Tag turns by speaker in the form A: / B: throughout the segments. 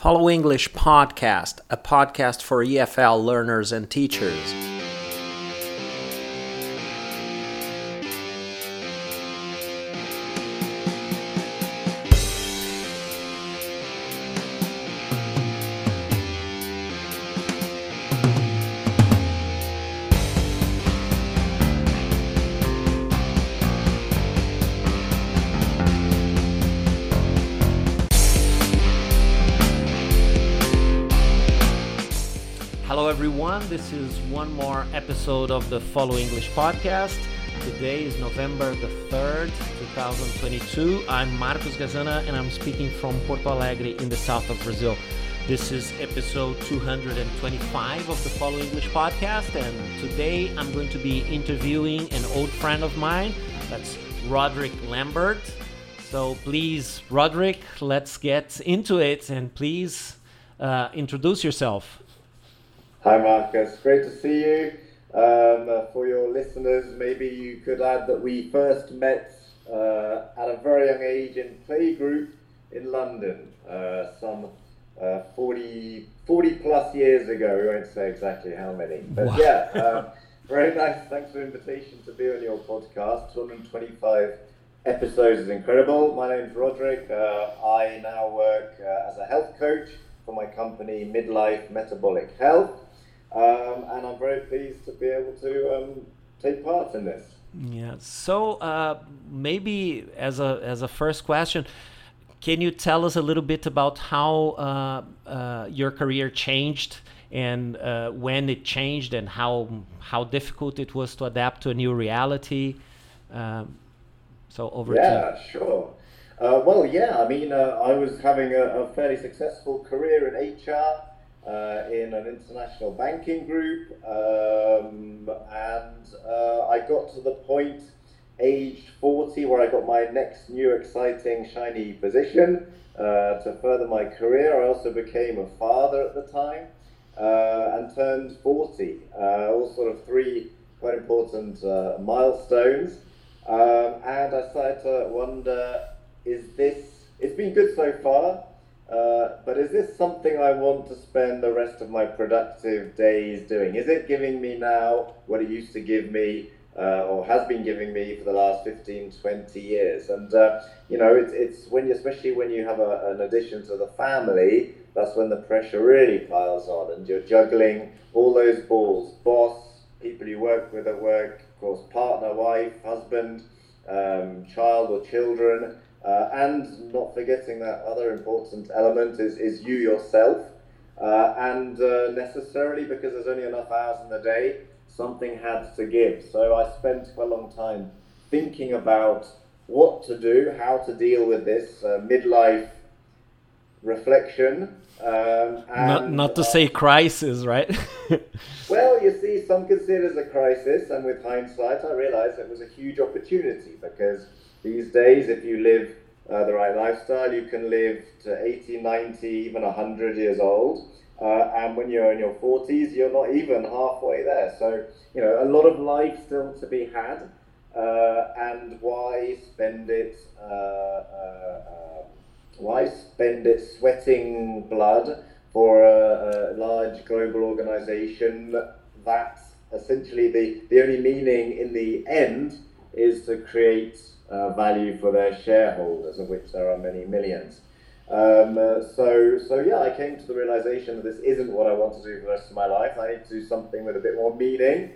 A: Follow English Podcast, a podcast for EFL learners and teachers. Episode of the Follow English podcast. Today is November the 3rd, 2022. I'm Marcos Gazana and I'm speaking from Porto Alegre in the south of Brazil. This is episode 225 of the Follow English podcast, and today I'm going to be interviewing an old friend of mine. That's Roderick Lambert. So please, Roderick, let's get into it and please uh, introduce yourself.
B: Hi, Marcus. Great to see you. Um, uh, for your listeners, maybe you could add that we first met uh, at a very young age in playgroup in London, uh, some uh, 40, 40 plus years ago. We won't say exactly how many, but
A: Wow.
B: yeah, um, very nice. Thanks for the invitation to be on your podcast. 225 episodes is incredible. My name's Roderick. Uh, I now work uh, as a health coach for my company Midlife Metabolic Health. Um, and I'm very pleased to be able to um, take part in this.
A: Yeah. So uh, maybe as a as a first question, can you tell us a little bit about how uh, uh, your career changed and uh, when it changed and how how difficult it was to adapt to a new reality? Um, so over to
B: Yeah, sure. Uh, well, yeah, I mean, uh, I was having a, a fairly successful career in HR uh, in an international banking group, um, and uh, I got to the point, aged 40, where I got my next new exciting, shiny position uh, to further my career. I also became a father at the time uh, and turned 40. Uh, all sort of three quite important uh, milestones. Um, and I started to wonder is this, it's been good so far, uh, but is this something I want to spend the rest of my productive days doing? Is it giving me now what it used to give me? Uh, or has been giving me for the last 15, 20 years. And, uh, you know, it's, it's when you, especially when you have a, an addition to the family, that's when the pressure really piles on and you're juggling all those balls boss, people you work with at work, of course, partner, wife, husband, um, child or children, uh, and not forgetting that other important element is, is you yourself. Uh, and uh, necessarily, because there's only enough hours in the day, something had to give. So I spent quite a long time thinking about what to do, how to deal with this uh, midlife reflection. Um,
A: not
B: and,
A: not to
B: uh,
A: say crisis, right?
B: well, you see, some consider it as a crisis, and with hindsight, I realized it was a huge opportunity because these days, if you live uh, the right lifestyle, you can live to 80, 90, even 100 years old. Uh, and when you're in your 40s, you're not even halfway there. So, you know, a lot of life still to be had. Uh, and why spend it? Uh, uh, uh, why spend it sweating blood for a, a large global organization that essentially the, the only meaning in the end is to create uh, value for their shareholders, of which there are many millions. Um, uh, so, so yeah, I came to the realization that this isn't what I want to do for the rest of my life. I need to do something with a bit more meaning.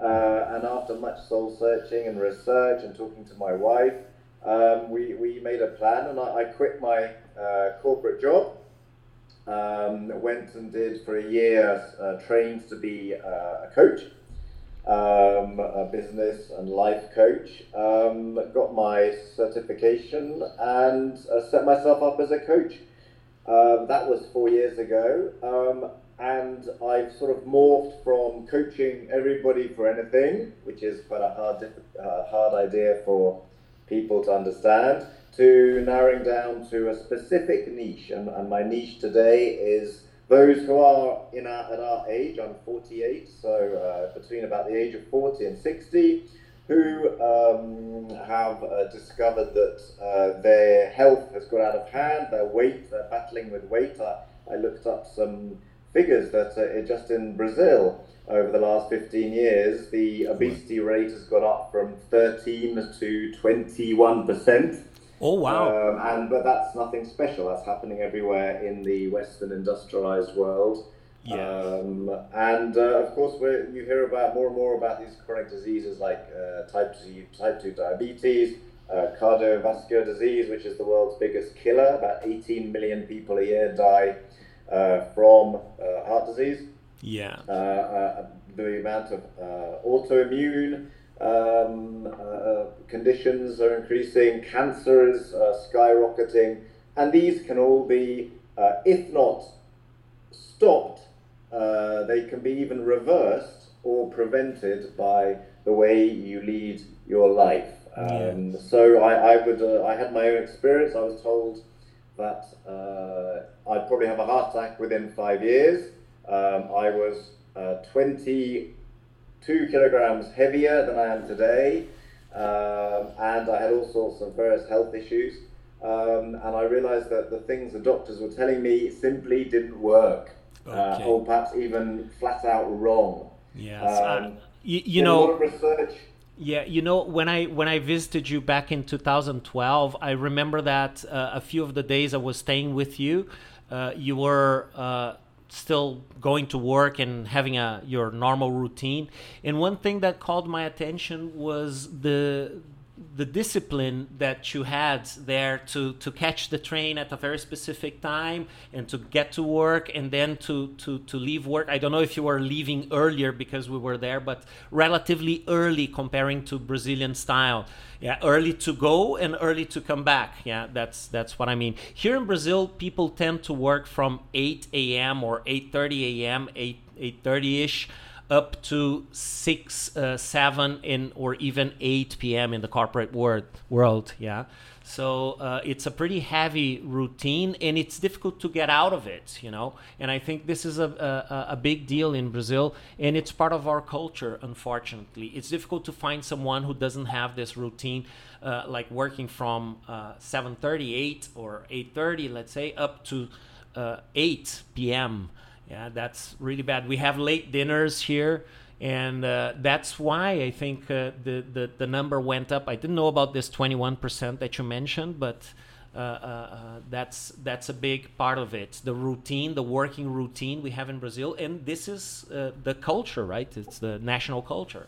B: Uh, and after much soul searching and research and talking to my wife, um, we, we made a plan and I, I quit my uh, corporate job. Um, went and did for a year, uh, trained to be uh, a coach, um, a business and life coach. Um, got my certification and uh, set myself up as a coach. Um, that was four years ago. Um, and I've sort of morphed from coaching everybody for anything, which is quite a hard, uh, hard idea for people to understand, to narrowing down to a specific niche. And, and my niche today is those who are in our, at our age. I'm 48, so uh, between about the age of 40 and 60, who um, have uh, discovered that uh, their health has got out of hand, their weight, they're battling with weight. I, I looked up some figures that uh, just in Brazil over the last 15 years, the obesity rate has gone up from 13 to 21 percent.
A: Oh wow!
B: Um, and but that's nothing special. That's happening everywhere in the Western industrialized world.
A: Yeah.
B: Um, and uh, of course, you hear about more and more about these chronic diseases like uh, type two type two diabetes, uh, cardiovascular disease, which is the world's biggest killer. About 18 million people a year die uh, from uh, heart disease.
A: Yeah.
B: Uh, the amount of autoimmune um, uh, conditions are increasing, cancer is uh, skyrocketing, and these can all be, uh, if not stopped, uh, they can be even reversed or prevented by the way you lead your life. Um. So I, I would, uh, I had my own experience. I was told that uh, I'd probably have a heart attack within five years. Um, I was 20 two kilograms heavier than I am today, um, and I had all sorts of various health issues. Um, and I realized that the things the doctors were telling me simply didn't work, uh, okay. uh, or perhaps even flat out wrong.
A: Yes, um, you, you know. research. Yeah, you know when I when I visited you back in 2012, I remember that uh, a few of the days I was staying with you, uh, you were uh, still going to work and having a your normal routine. And one thing that called my attention was the the discipline that you had there to to catch the train at a very specific time and to get to work and then to to to leave work. I don't know if you were leaving earlier because we were there but relatively early comparing to brazilian style. Yeah early to go and early to come back. Yeah that's that's what i mean. Here in brazil people tend to work from 8 a.m or 8.30 a.m 8 8.30ish up to 6 uh, 7 in or even 8 p.m in the corporate world world yeah? So uh, it's a pretty heavy routine and it's difficult to get out of it you know? And i think this is a, a, a big deal in brazil and it's part of our culture unfortunately. It's difficult to find someone who doesn't have this routine uh, like working from uh, 7.38 or 8.30 let's say up to uh, 8 p.m yeah, that's really bad. We have late dinners here, and uh, that's why I think uh, the, the the number went up. I didn't know about this 21% that you mentioned, but uh, uh, uh, that's that's a big part of it. The routine, the working routine we have in Brazil, and this is uh, the culture, right? It's the national culture.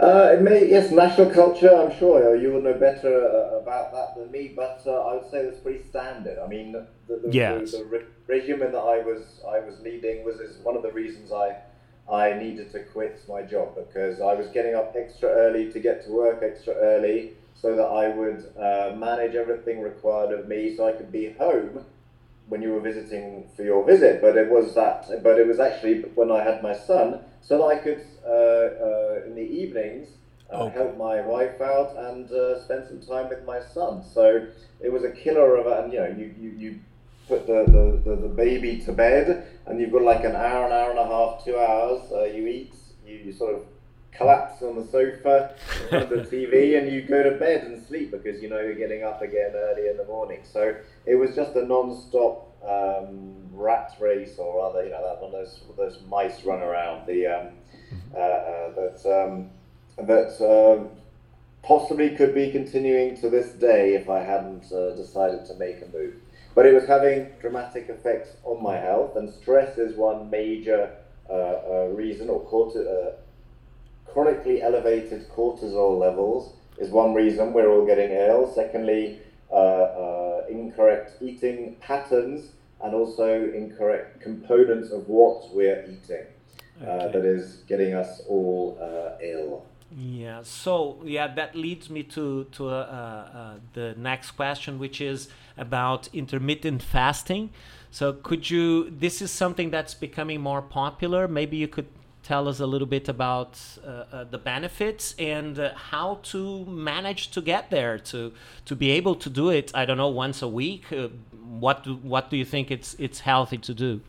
B: Uh, it may, yes, national culture. I'm sure you will know better uh, about that than me, but uh, I would say it's pretty standard. I mean, the, the, yes. the, the re- regimen that I was I was leading was is one of the reasons I I needed to quit my job because I was getting up extra early to get to work extra early so that I would uh, manage everything required of me so I could be home when you were visiting for your visit. But it was that, but it was actually when I had my son so that I could, uh, uh, in the evenings, uh, okay. help my wife out and spend some time with my son. So it was a killer of a, and you know, you, you, you put the, the, the, baby to bed and you've got like an hour, an hour and a half, two hours, you eat, you, you sort of collapse on the sofa in front of the TV and you go to bed and sleep because you know you're getting up again early in the morning. So it was just a non-stop um, rat race or other, you know, that one those those mice run around the um, mm-hmm. uh, uh, that um, that um, possibly could be continuing to this day if I hadn't uh, decided to make a move. But it was having dramatic effects on my health, and stress is one major uh, uh, reason, or corti- uh, chronically elevated cortisol levels is one reason we're all getting ill. Secondly, uh, uh, incorrect eating patterns and also incorrect components of what we're eating uh, okay. that is getting us all ill.
A: Yeah. So yeah, that leads me to to uh, uh, the next question, which is about intermittent fasting. So could you? This is something that's becoming more popular. Maybe you could tell us a little bit about uh, uh, the benefits and uh, how to manage to get there to to be able to do it i don't know once a week what do, what do you think it's it's healthy to do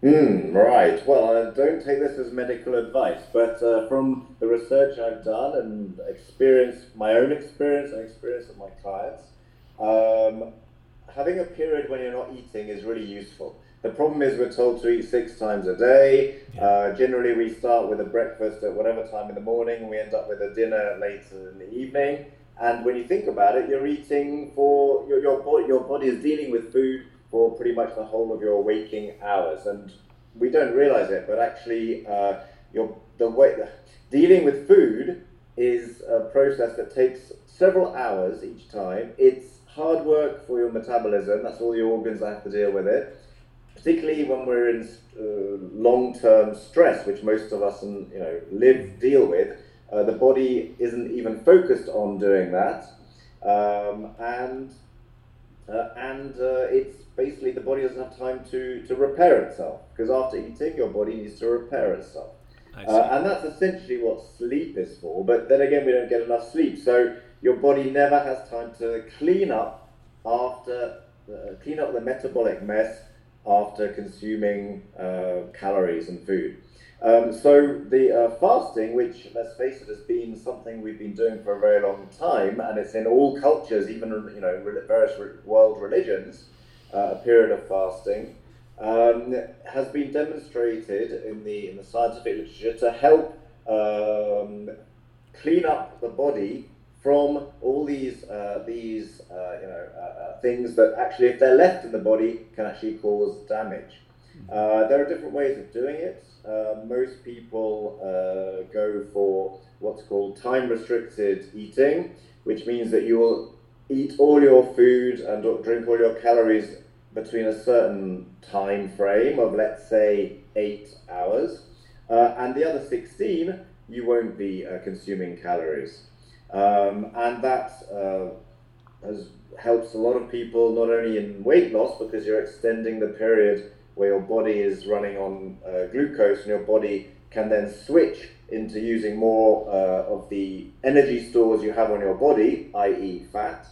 B: Mm, right. Well, don't take this as medical advice, but uh, from the research I've done and experience, my own experience and experience of my clients, um, having a period when you're not eating is really useful. The problem is we're told to eat six times a day. Yeah. Uh, generally, we start with a breakfast at whatever time in the morning. We end up with a dinner later in the evening. And when you think about it, you're eating for your your body. Your body is dealing with food for pretty much the whole of your waking hours. And we don't realize it, but actually, uh, your, the way dealing with food is a process that takes several hours each time. It's hard work for your metabolism. That's all the organs that have to deal with it. Particularly when we're in uh, long-term stress, which most of us, you know, live deal with. Uh, the body isn't even focused on doing that, um, and uh, and uh, it's basically the body doesn't have time to, to repair itself because after eating, your body needs to repair itself. Uh, and that's essentially what sleep is for. But then again, we don't get enough sleep, so your body never has time to clean up after uh, clean up the metabolic mess after consuming uh, calories and food. Um, so the uh, fasting, which let's face it, has been something we've been doing for a very long time, and it's in all cultures, even you know various world religions, uh, a period of fasting, um, has been demonstrated in the in the scientific literature to help um, clean up the body from all these uh, these uh, you know uh, uh, things that actually, if they're left in the body, can actually cause damage. Uh, there are different ways of doing it. Uh, most people uh, go for what's called time restricted eating, which means that you will eat all your food and drink all your calories between a certain time frame of, let's say, eight hours. Uh, and the other 16, you won't be uh, consuming calories. Um, and that uh, has helps a lot of people not only in weight loss because you're extending the period where your body is running on uh, glucose and your body can then switch into using more uh, of the energy stores you have on your body, i.e., fat.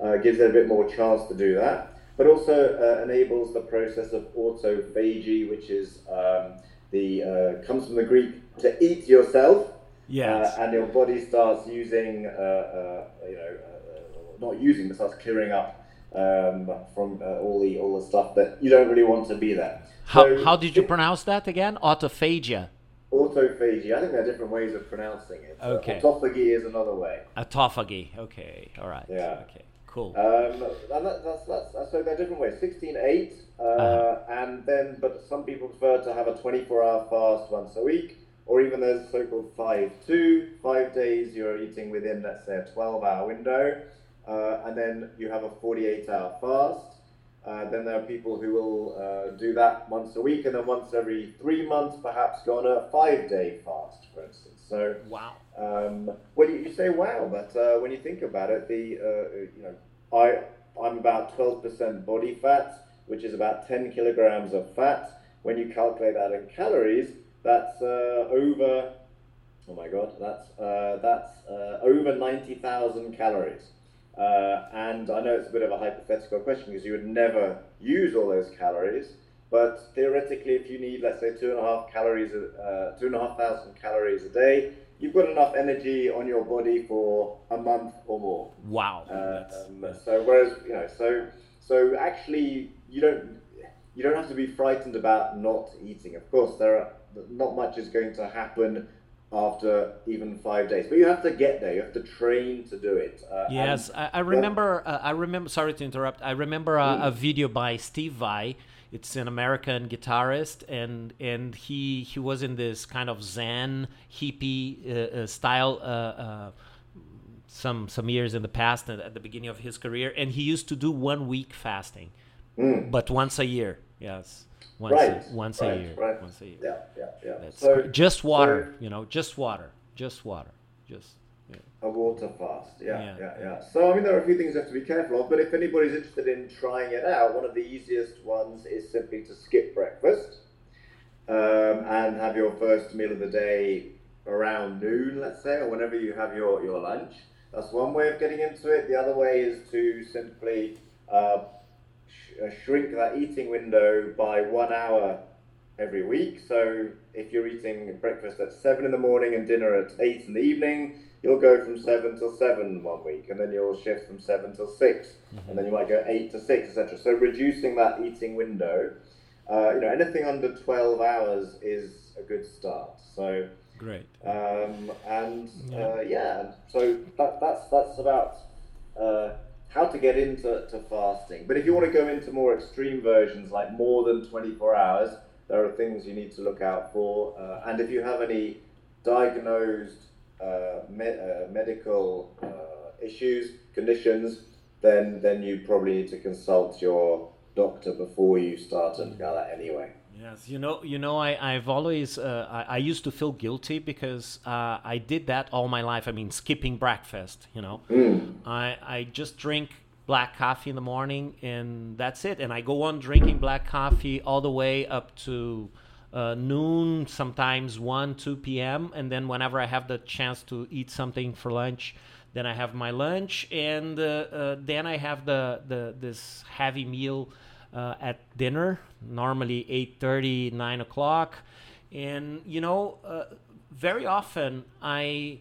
B: Uh, gives it a bit more chance to do that, but also uh, enables the process of autophagy, which is um, the uh, comes from the Greek to eat yourself.
A: Yes.
B: Uh, and your body starts using, you know, not using, but starts clearing up um, from uh, all the all the stuff that you don't really want to be there.
A: How, so, how did you pronounce that again? Autophagia.
B: Autophagy. I think there are different ways of pronouncing it.
A: Okay.
B: Uh, autophagy is another way.
A: Autophagy. Okay. All right.
B: Yeah.
A: Okay. Cool.
B: Um, and that, that's, that's, so there are different ways. 16 8, uh, uh-huh. and then, but some people prefer to have a 24 hour fast once a week, or even there's so called 5 2, five days you're eating within, let's say, a 12 hour window uh, and then you have a 48 hour fast. Uh, then there are people who will uh, do that once a week, and then once every three months, perhaps go on a five day fast, for instance. So,
A: wow.
B: Um, well, you, you, say wow, but uh, when you think about it, the uh, you know, I I'm about 12% body fat, which is about 10 kilograms of fat. When you calculate that in calories, that's uh, over. Oh my God, that's that's over 90,000 calories. Uh, and I know it's a bit of a hypothetical question because you would never use all those calories. But theoretically, if you need, let's say, two and a half calories, uh, two and a half thousand calories a day, you've got enough energy on your body for a month or more.
A: Wow.
B: Um, so whereas you know, so so actually, you don't you don't have to be frightened about not eating. Of course, there are not much is going to happen after even five days. But you have to get there. You have to train to do it.
A: Uh, yes, I, I, remember. Uh, I remember. Sorry to interrupt. I remember a, mm. a, video by Steve Vai. It's an American guitarist, and and he he was in this kind of Zen hippie uh, uh style. Uh, uh, some some years in the past, at the beginning of his career, and he used to do one week fasting, mm. but once a year. Yes once
B: right.
A: a, once
B: right.
A: a year.
B: Right.
A: Once a year.
B: Yeah, yeah, yeah.
A: That's so, just water, so, you know, just water, just water, just.
B: Yeah. A water fast, yeah, yeah, yeah, yeah. So I mean, there are a few things you have to be careful of, but if anybody's interested in trying it out, one of the easiest ones is simply to skip breakfast um, and have your first meal of the day around noon, let's say, or whenever you have your, your lunch. That's one way of getting into it. The other way is to simply uh, uh, shrink that eating window by one hour every week. So if you're eating breakfast at seven in the morning and dinner at eight in the evening, you'll go from seven till seven one week, and then you'll shift from seven till 6 mm-hmm. and then you might go eight to six, etc. So reducing that eating window. Uh, you know, anything under twelve hours is a good start. So
A: great.
B: Um, and yeah. Uh, yeah, so that, that's that's about. Uh, how to get into to fasting. But if you want to go into more extreme versions, like more than 24 hours, there are things you need to look out for. Uh, and if you have any diagnosed uh, me- uh, medical uh, issues, conditions, then then you probably need to consult your doctor before you start and go that anyway.
A: Yes, you know, you know, I, I've always, uh, I, I, used to feel guilty because uh, I did that all my life. I mean, skipping breakfast. You know, mm. I, I just drink black coffee in the morning and that's it. And I go on drinking black coffee all the way up to uh, noon, sometimes 1, 2 p.m. And then whenever I have the chance to eat something for lunch, then I have my lunch, and uh, uh, then I have the, the this heavy meal uh, at dinner, normally 8:30, 9 o'clock, and you know, uh, very often I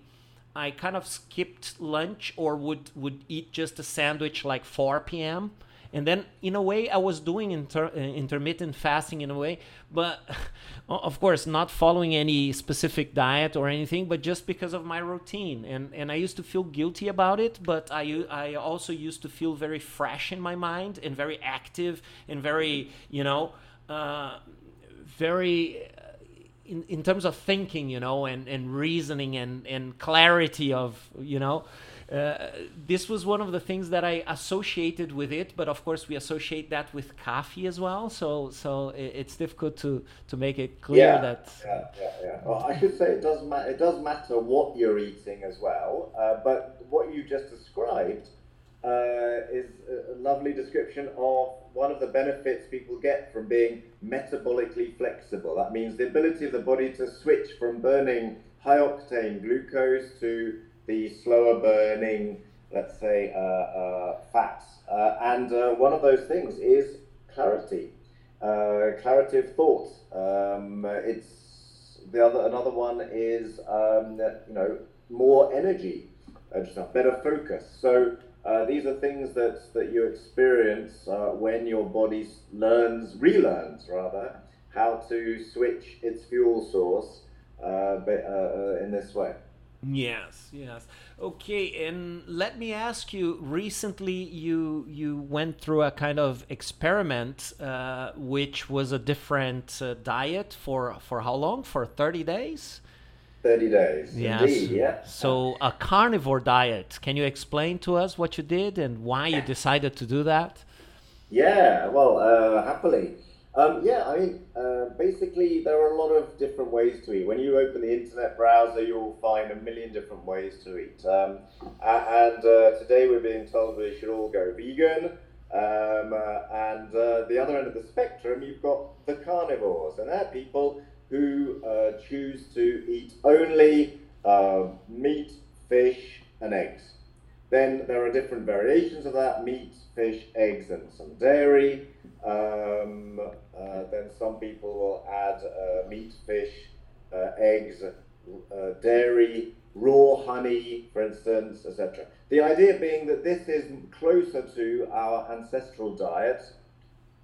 A: I kind of skipped lunch or would would eat just a sandwich like 4 p.m. And then, in a way, I was doing inter- uh, intermittent fasting in a way, but of course, not following any specific diet or anything, but just because of my routine. And and I used to feel guilty about it, but I I also used to feel very fresh in my mind and very active and very you know uh, very in, in terms of thinking, you know, and, and reasoning and, and clarity of, you know, uh, this was one of the things that I associated with it, but of course we associate that with coffee as well. So so it's difficult to to make it clear
B: yeah,
A: that.
B: Yeah, yeah, yeah. Well, I should say it does matter. It does matter what you're eating as well. Uh, but what you just described uh, is a lovely description of one of the benefits people get from being metabolically flexible. That means the ability of the body to switch from burning high octane glucose to the slower burning, let's say, uh, uh, fats. Uh, and uh, one of those things is clarity, uh, clarity of thought. Um, it's the other another one is um, you know more energy, just a better focus. So uh, these are things that, that you experience uh, when your body learns, relearns rather, how to switch its fuel source uh, in this way.
A: Yes, yes. Okay, and let me ask you. Recently, you you went through a kind of experiment, uh, which was a different diet for for how long? For thirty days.
B: 30 days. Yes. Indeed, yeah.
A: So, a carnivore diet. Can you explain to us what you did and why you decided to do that?
B: Yeah, well, uh, happily. Um, yeah, I mean, uh, basically, there are a lot of different ways to eat. When you open the internet browser, you'll find a million different ways to eat. Um, and uh, today we're being told we should all go vegan. Um, uh, and uh, the other end of the spectrum, you've got the carnivores, and they're people who uh, choose to eat only uh, meat, fish, and eggs. Then there are different variations of that meat, fish, eggs, and some dairy. Um, uh, then some people will add uh, meat, fish, uh, eggs, uh, dairy, raw honey, for instance, etc. The idea being that this is closer to our ancestral diet,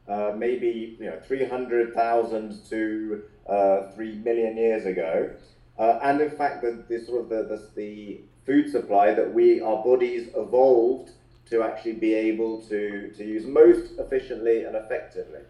B: uh, maybe you know 300,000 to uh, three million years ago, and in fact the, the sort of the, the, the food supply that we our bodies evolved to actually be able to, to use most efficiently and effectively.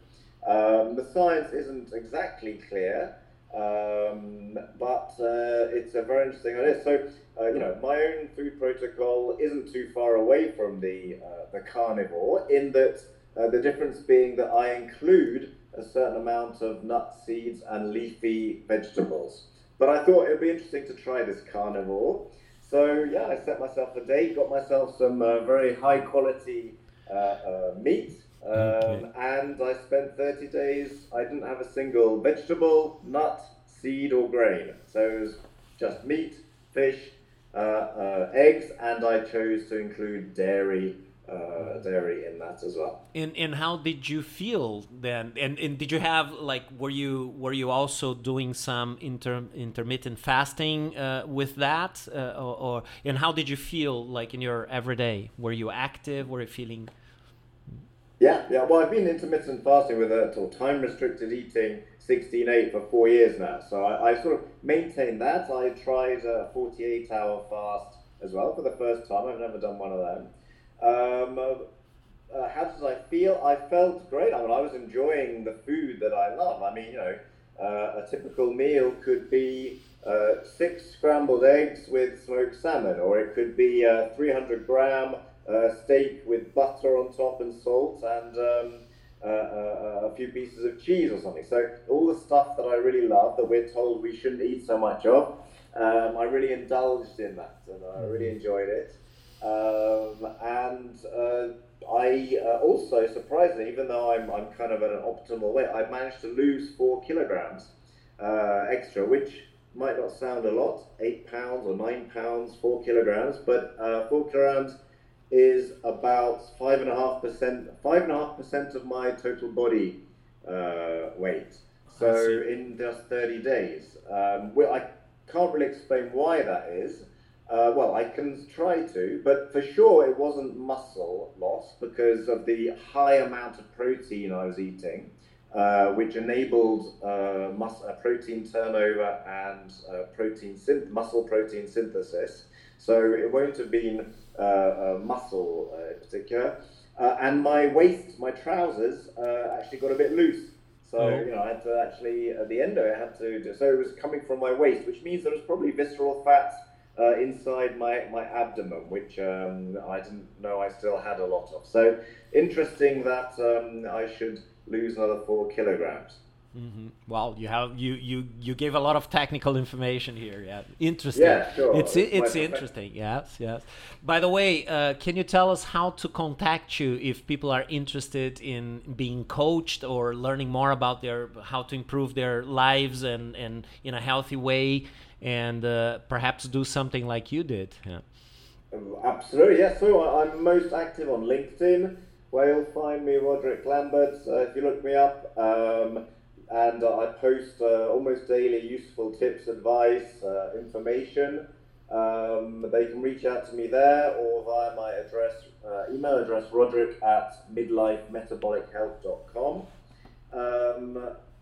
B: Um, the science isn't exactly clear, um, but uh, it's a very interesting idea. So, uh, you know, my own food protocol isn't too far away from the, uh, the carnivore in that uh, the difference being that I include a certain amount of nuts, seeds, and leafy vegetables. But I thought it would be interesting to try this carnivore. So yeah, I set myself a date, got myself some uh, very high quality uh, uh meat, um, okay. and I spent 30 days. I didn't have a single vegetable, nut, seed, or grain. So it was just meat, fish, uh, uh, eggs, and I chose to include dairy uh, dairy in that as well.
A: And and how did you feel then? And and did you have like were you were you also doing some inter, intermittent fasting uh, with that, uh, or, or, and how did you feel like in your everyday? Were you active? Were you feeling?
B: Yeah, yeah. Well, I've been intermittent fasting with a or time restricted eating 16-8 for four years now. So I, I, sort of maintained that. I tried a 48 hour fast as well for the first time. I've never done one of them. Um, uh, how did I feel? I felt great. I mean, I was enjoying the food that I love. I mean, you know, uh, a typical meal could be uh, six scrambled eggs with smoked salmon, or it could be a 300 gram uh, steak with butter on top and salt and um, uh, uh, a few pieces of cheese or something. So, all the stuff that I really love that we're told we shouldn't eat so much of, um, I really indulged in that and I really mm-hmm. enjoyed it. Um, and uh, I uh, also, surprisingly, even though I'm, I'm kind of at an optimal weight, I managed to lose four kilograms uh, extra, which might not sound a lot eight pounds or nine pounds, four kilograms, but uh, four kilograms is about five and a half percent, five and a half percent of my total body uh, weight. So in just 30 days. Um, well, I can't really explain why that is. Uh, well, I can try to, but for sure it wasn't muscle loss because of the high amount of protein I was eating, uh, which enabled uh, mus- uh, protein turnover and uh, protein muscle protein synthesis. So it won't have been uh, muscle in particular. and my waist, my trousers, actually got a bit loose. So oh. you know, I had to actually at the end of it, I had to. Do, so it was coming from my waist, which means there was probably visceral fat uh, inside my, my abdomen, which um, I didn't know I still had a lot of. So interesting that um, I should lose another four kilograms.
A: Mm-hmm. Well, you have you you you gave a lot of technical information here. Yeah, interesting.
B: Yeah, sure.
A: It's it's, interesting. Yes, yes. By the way, uh, can you tell us how to contact you if people are interested in being coached or learning more about their how to improve their lives and and in a healthy way? And uh, perhaps do something like you did. Yeah.
B: Absolutely, yes. So I'm most active on LinkedIn, where you'll find me, Roderick Lambert. Uh, if you look me up, um, and uh, I post uh, almost daily useful tips, advice, uh, information. Um, they can reach out to me there or via my address, uh, email address, roderick at midlifemetabolichealth.com. Um,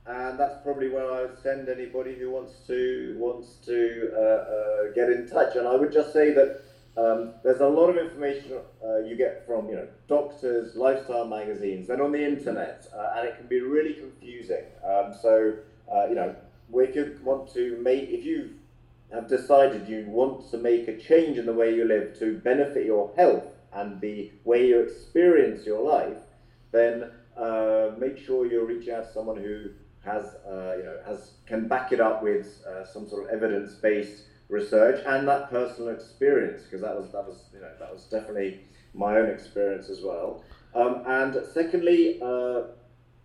B: and that's probably where I would send anybody who wants to wants to uh, uh, get in touch. And I would just say that um, there's a lot of information uh, you get from you know doctors, lifestyle magazines, and on the internet, uh, and it can be really confusing. Um, so uh, you know, if you want to make, if you have decided you want to make a change in the way you live to benefit your health and the way you experience your life, then uh, make sure you reach out to someone who has, uh, you know, has, can back it up with uh, some sort of evidence-based research and that personal experience, because that was, that was, you know, that was definitely my own experience as well. Um, and secondly, uh,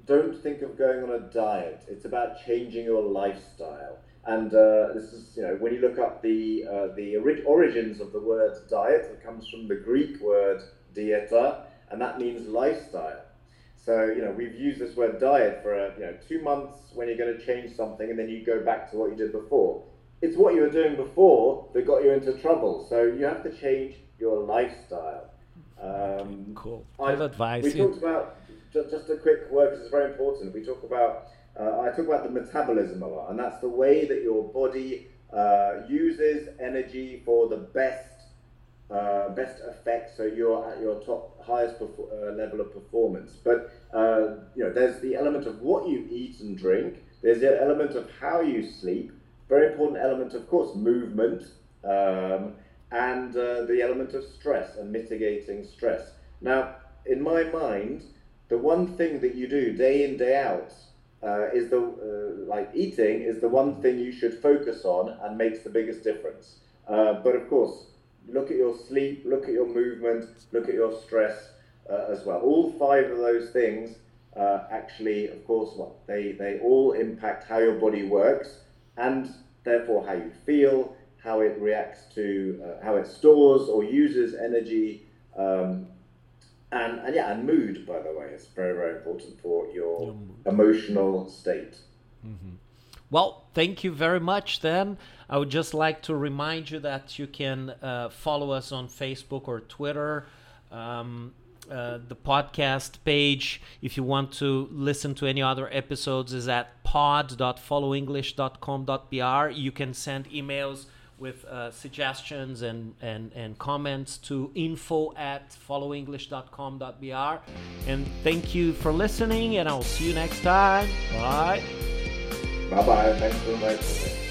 B: don't think of going on a diet. It's about changing your lifestyle. And uh, this is, you know, when you look up the uh, the ori- origins of the word diet, it comes from the Greek word dieta, and that means lifestyle. So, you know, we've used this word diet for, a, you know, two months when you're going to change something and then you go back to what you did before. It's what you were doing before that got you into trouble. So you have to change your lifestyle.
A: Um, cool. I, advice.
B: We talked about, just, just a quick word because it's very important. We talk about, uh, I talk about the metabolism a lot, and that's the way that your body uh, uses energy for the best uh, best effect, so you're at your top highest uh, level of performance. But uh, you know, there's the element of what you eat and drink. There's the element of how you sleep. Very important element, of course, movement, um, and uh, the element of stress and mitigating stress. Now, in my mind, the one thing that you do day in day out uh, is the uh, like eating is the one thing you should focus on and makes the biggest difference. but of course, look at your sleep, look at your movement, look at your stress uh, as well. All five of those things uh, actually, of course, well, they, they all impact how your body works and therefore how you feel, how it reacts to, uh, how it stores or uses energy, um, and, and yeah, and mood, by the way, is very, very important for your, your emotional state.
A: Mm-hmm. Well, thank you very much then. I would just like to remind you that you can uh, follow us on Facebook or Twitter. Um, uh, the podcast page, if you want to listen to any other episodes, is at pod.followenglish.com.br. You can send emails with uh, suggestions and, and, and comments to info at followenglish.com.br. And thank you for listening, and I'll see you next time. Bye.
B: Bye bye. Thanks inviting me.